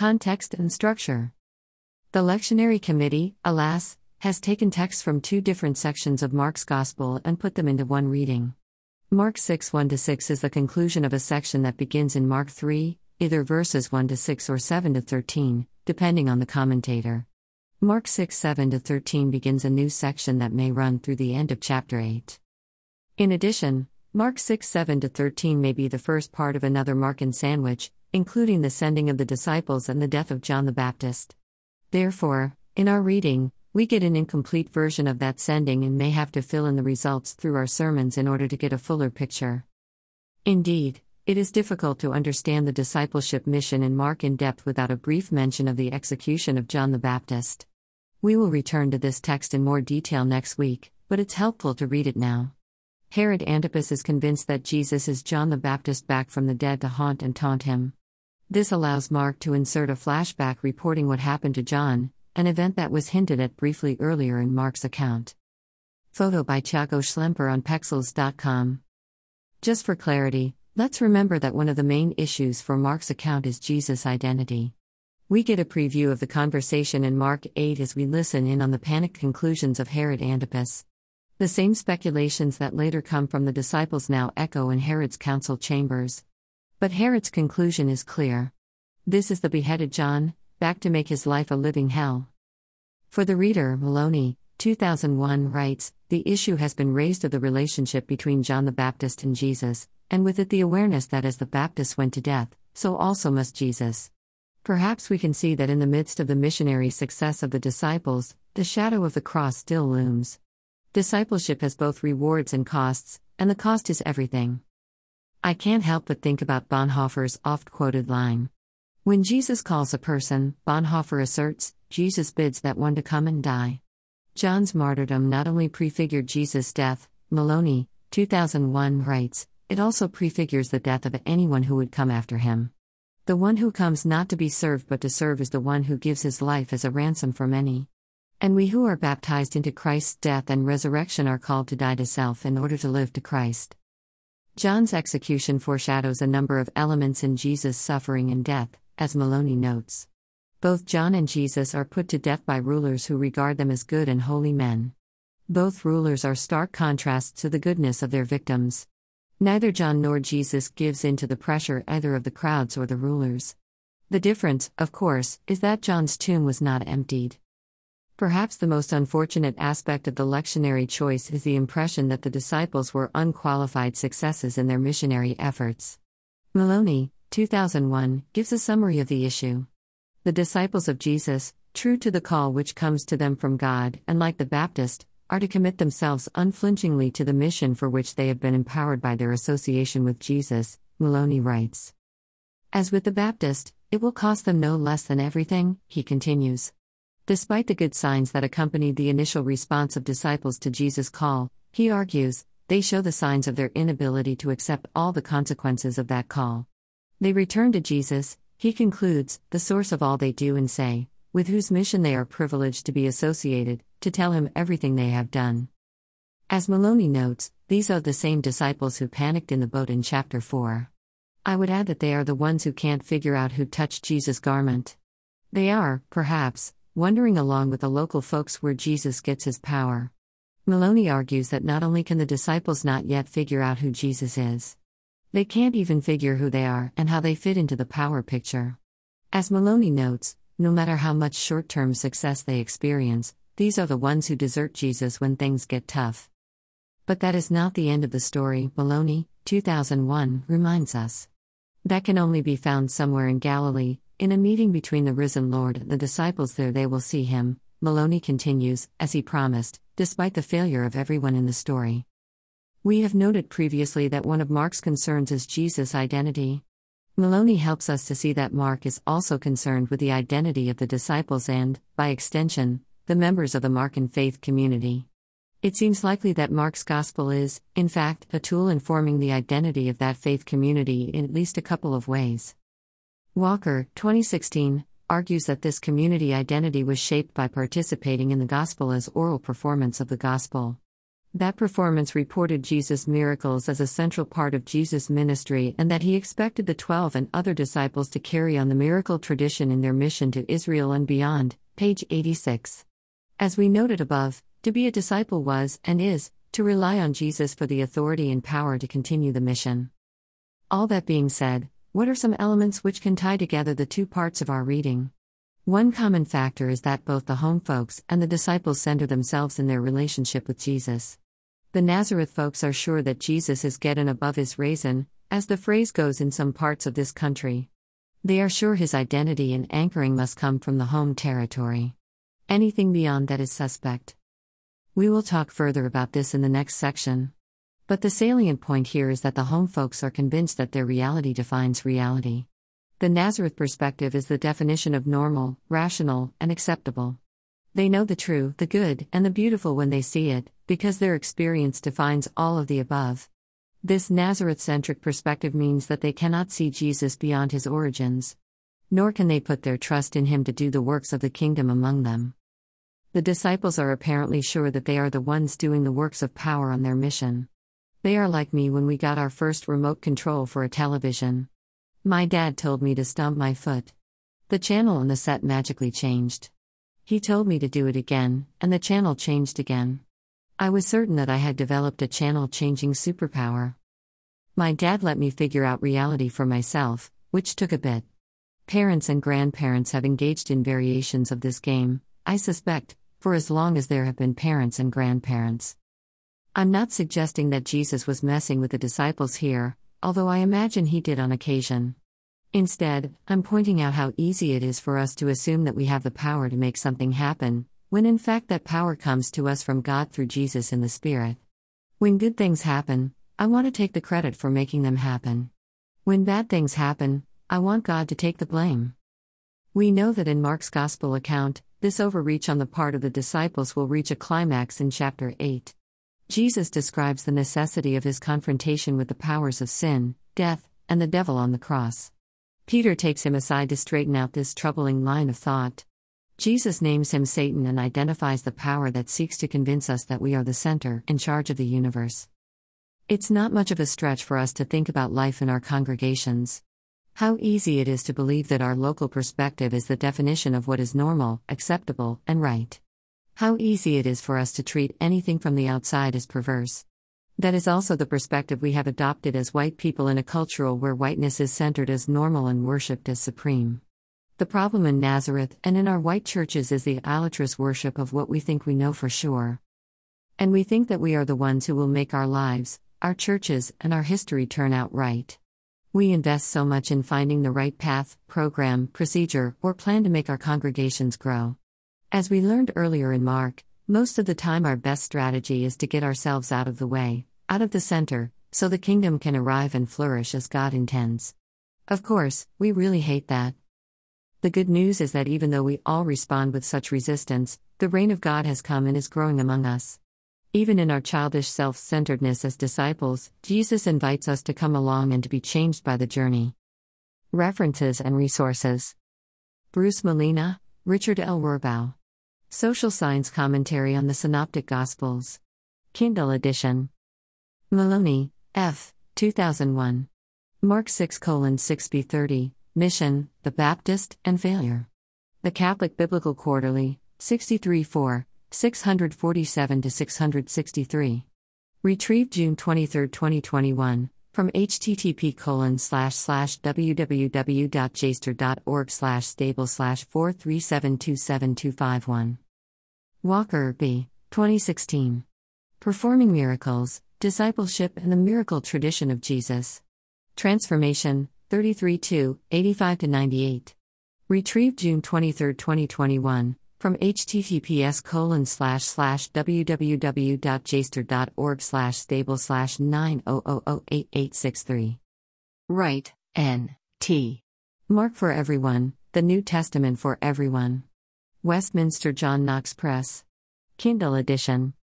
Context and structure. The lectionary committee, alas, has taken texts from two different sections of Mark's Gospel and put them into one reading. Mark 6 1 6 is the conclusion of a section that begins in Mark 3, either verses 1 6 or 7 13, depending on the commentator. Mark 6 7 13 begins a new section that may run through the end of chapter 8. In addition, Mark 6 7 13 may be the first part of another Markan sandwich, including the sending of the disciples and the death of John the Baptist. Therefore, in our reading, we get an incomplete version of that sending and may have to fill in the results through our sermons in order to get a fuller picture. Indeed, it is difficult to understand the discipleship mission in Mark in depth without a brief mention of the execution of John the Baptist. We will return to this text in more detail next week, but it's helpful to read it now. Herod Antipas is convinced that Jesus is John the Baptist back from the dead to haunt and taunt him. This allows Mark to insert a flashback reporting what happened to John, an event that was hinted at briefly earlier in Mark's account. Photo by Thiago Schlemper on Pexels.com. Just for clarity, Let's remember that one of the main issues for Mark's account is Jesus' identity. We get a preview of the conversation in Mark 8 as we listen in on the panicked conclusions of Herod Antipas. The same speculations that later come from the disciples now echo in Herod's council chambers. But Herod's conclusion is clear. This is the beheaded John, back to make his life a living hell. For the reader, Moloney, 2001 writes The issue has been raised of the relationship between John the Baptist and Jesus, and with it the awareness that as the Baptist went to death, so also must Jesus. Perhaps we can see that in the midst of the missionary success of the disciples, the shadow of the cross still looms. Discipleship has both rewards and costs, and the cost is everything. I can't help but think about Bonhoeffer's oft quoted line. When Jesus calls a person, Bonhoeffer asserts, Jesus bids that one to come and die. John's martyrdom not only prefigured Jesus' death, Moloney, 2001 writes, it also prefigures the death of anyone who would come after him. The one who comes not to be served but to serve is the one who gives his life as a ransom for many. And we who are baptized into Christ's death and resurrection are called to die to self in order to live to Christ. John's execution foreshadows a number of elements in Jesus' suffering and death, as Moloney notes. Both John and Jesus are put to death by rulers who regard them as good and holy men. Both rulers are stark contrasts to the goodness of their victims. Neither John nor Jesus gives in to the pressure either of the crowds or the rulers. The difference, of course, is that John's tomb was not emptied. Perhaps the most unfortunate aspect of the lectionary choice is the impression that the disciples were unqualified successes in their missionary efforts. Moloney, 2001, gives a summary of the issue. The disciples of Jesus, true to the call which comes to them from God, and like the Baptist, are to commit themselves unflinchingly to the mission for which they have been empowered by their association with Jesus, Moloney writes. As with the Baptist, it will cost them no less than everything, he continues. Despite the good signs that accompanied the initial response of disciples to Jesus' call, he argues, they show the signs of their inability to accept all the consequences of that call. They return to Jesus, he concludes, the source of all they do and say, with whose mission they are privileged to be associated, to tell him everything they have done. As Moloney notes, these are the same disciples who panicked in the boat in chapter 4. I would add that they are the ones who can't figure out who touched Jesus' garment. They are, perhaps, wondering along with the local folks where Jesus gets his power. Moloney argues that not only can the disciples not yet figure out who Jesus is, they can't even figure who they are and how they fit into the power picture. As Moloney notes, no matter how much short term success they experience, these are the ones who desert Jesus when things get tough. But that is not the end of the story, Moloney, 2001, reminds us. That can only be found somewhere in Galilee, in a meeting between the risen Lord and the disciples there they will see him, Moloney continues, as he promised, despite the failure of everyone in the story. We have noted previously that one of Mark's concerns is Jesus' identity. Moloney helps us to see that Mark is also concerned with the identity of the disciples and, by extension, the members of the Markan faith community. It seems likely that Mark's gospel is, in fact, a tool informing the identity of that faith community in at least a couple of ways. Walker, 2016, argues that this community identity was shaped by participating in the gospel as oral performance of the gospel. That performance reported Jesus' miracles as a central part of Jesus' ministry and that he expected the twelve and other disciples to carry on the miracle tradition in their mission to Israel and beyond. Page 86. As we noted above, to be a disciple was, and is, to rely on Jesus for the authority and power to continue the mission. All that being said, what are some elements which can tie together the two parts of our reading? One common factor is that both the home folks and the disciples center themselves in their relationship with Jesus. The Nazareth folks are sure that Jesus is getting above his raisin, as the phrase goes in some parts of this country. They are sure his identity and anchoring must come from the home territory. Anything beyond that is suspect. We will talk further about this in the next section. But the salient point here is that the home folks are convinced that their reality defines reality. The Nazareth perspective is the definition of normal, rational, and acceptable. They know the true, the good, and the beautiful when they see it, because their experience defines all of the above. This Nazareth centric perspective means that they cannot see Jesus beyond his origins. Nor can they put their trust in him to do the works of the kingdom among them. The disciples are apparently sure that they are the ones doing the works of power on their mission. They are like me when we got our first remote control for a television. My dad told me to stomp my foot. The channel on the set magically changed. He told me to do it again, and the channel changed again. I was certain that I had developed a channel changing superpower. My dad let me figure out reality for myself, which took a bit. Parents and grandparents have engaged in variations of this game, I suspect, for as long as there have been parents and grandparents. I'm not suggesting that Jesus was messing with the disciples here, although I imagine he did on occasion. Instead, I'm pointing out how easy it is for us to assume that we have the power to make something happen, when in fact that power comes to us from God through Jesus in the Spirit. When good things happen, I want to take the credit for making them happen. When bad things happen, I want God to take the blame. We know that in Mark's Gospel account, this overreach on the part of the disciples will reach a climax in chapter 8. Jesus describes the necessity of his confrontation with the powers of sin, death, and the devil on the cross. Peter takes him aside to straighten out this troubling line of thought. Jesus names him Satan and identifies the power that seeks to convince us that we are the center, in charge of the universe. It's not much of a stretch for us to think about life in our congregations. How easy it is to believe that our local perspective is the definition of what is normal, acceptable, and right. How easy it is for us to treat anything from the outside as perverse. That is also the perspective we have adopted as white people in a cultural where whiteness is centered as normal and worshipped as supreme. The problem in Nazareth and in our white churches is the idolatrous worship of what we think we know for sure. And we think that we are the ones who will make our lives, our churches, and our history turn out right. We invest so much in finding the right path, program, procedure, or plan to make our congregations grow. As we learned earlier in Mark, most of the time our best strategy is to get ourselves out of the way, out of the center, so the kingdom can arrive and flourish as God intends. Of course, we really hate that. The good news is that even though we all respond with such resistance, the reign of God has come and is growing among us. Even in our childish self centeredness as disciples, Jesus invites us to come along and to be changed by the journey. References and resources Bruce Malina, Richard L. Rohrbaugh. Social Science Commentary on the Synoptic Gospels. Kindle edition. Moloney, F. 2001. Mark 6 6b 30, Mission, the Baptist, and Failure. The Catholic Biblical Quarterly, 63 4, 647 663. Retrieved June 23, 2021, from http colon slash slash www.jstor.org slash stable slash 4372751. Walker, B. 2016. Performing Miracles, Discipleship and the Miracle Tradition of Jesus. Transformation, 33 2, 85 98. Retrieved June 23, 2021, from https colon slash slash www.jstor.org slash stable slash 9008863. Wright, N. T. Mark for Everyone, The New Testament for Everyone. Westminster John Knox Press. Kindle edition.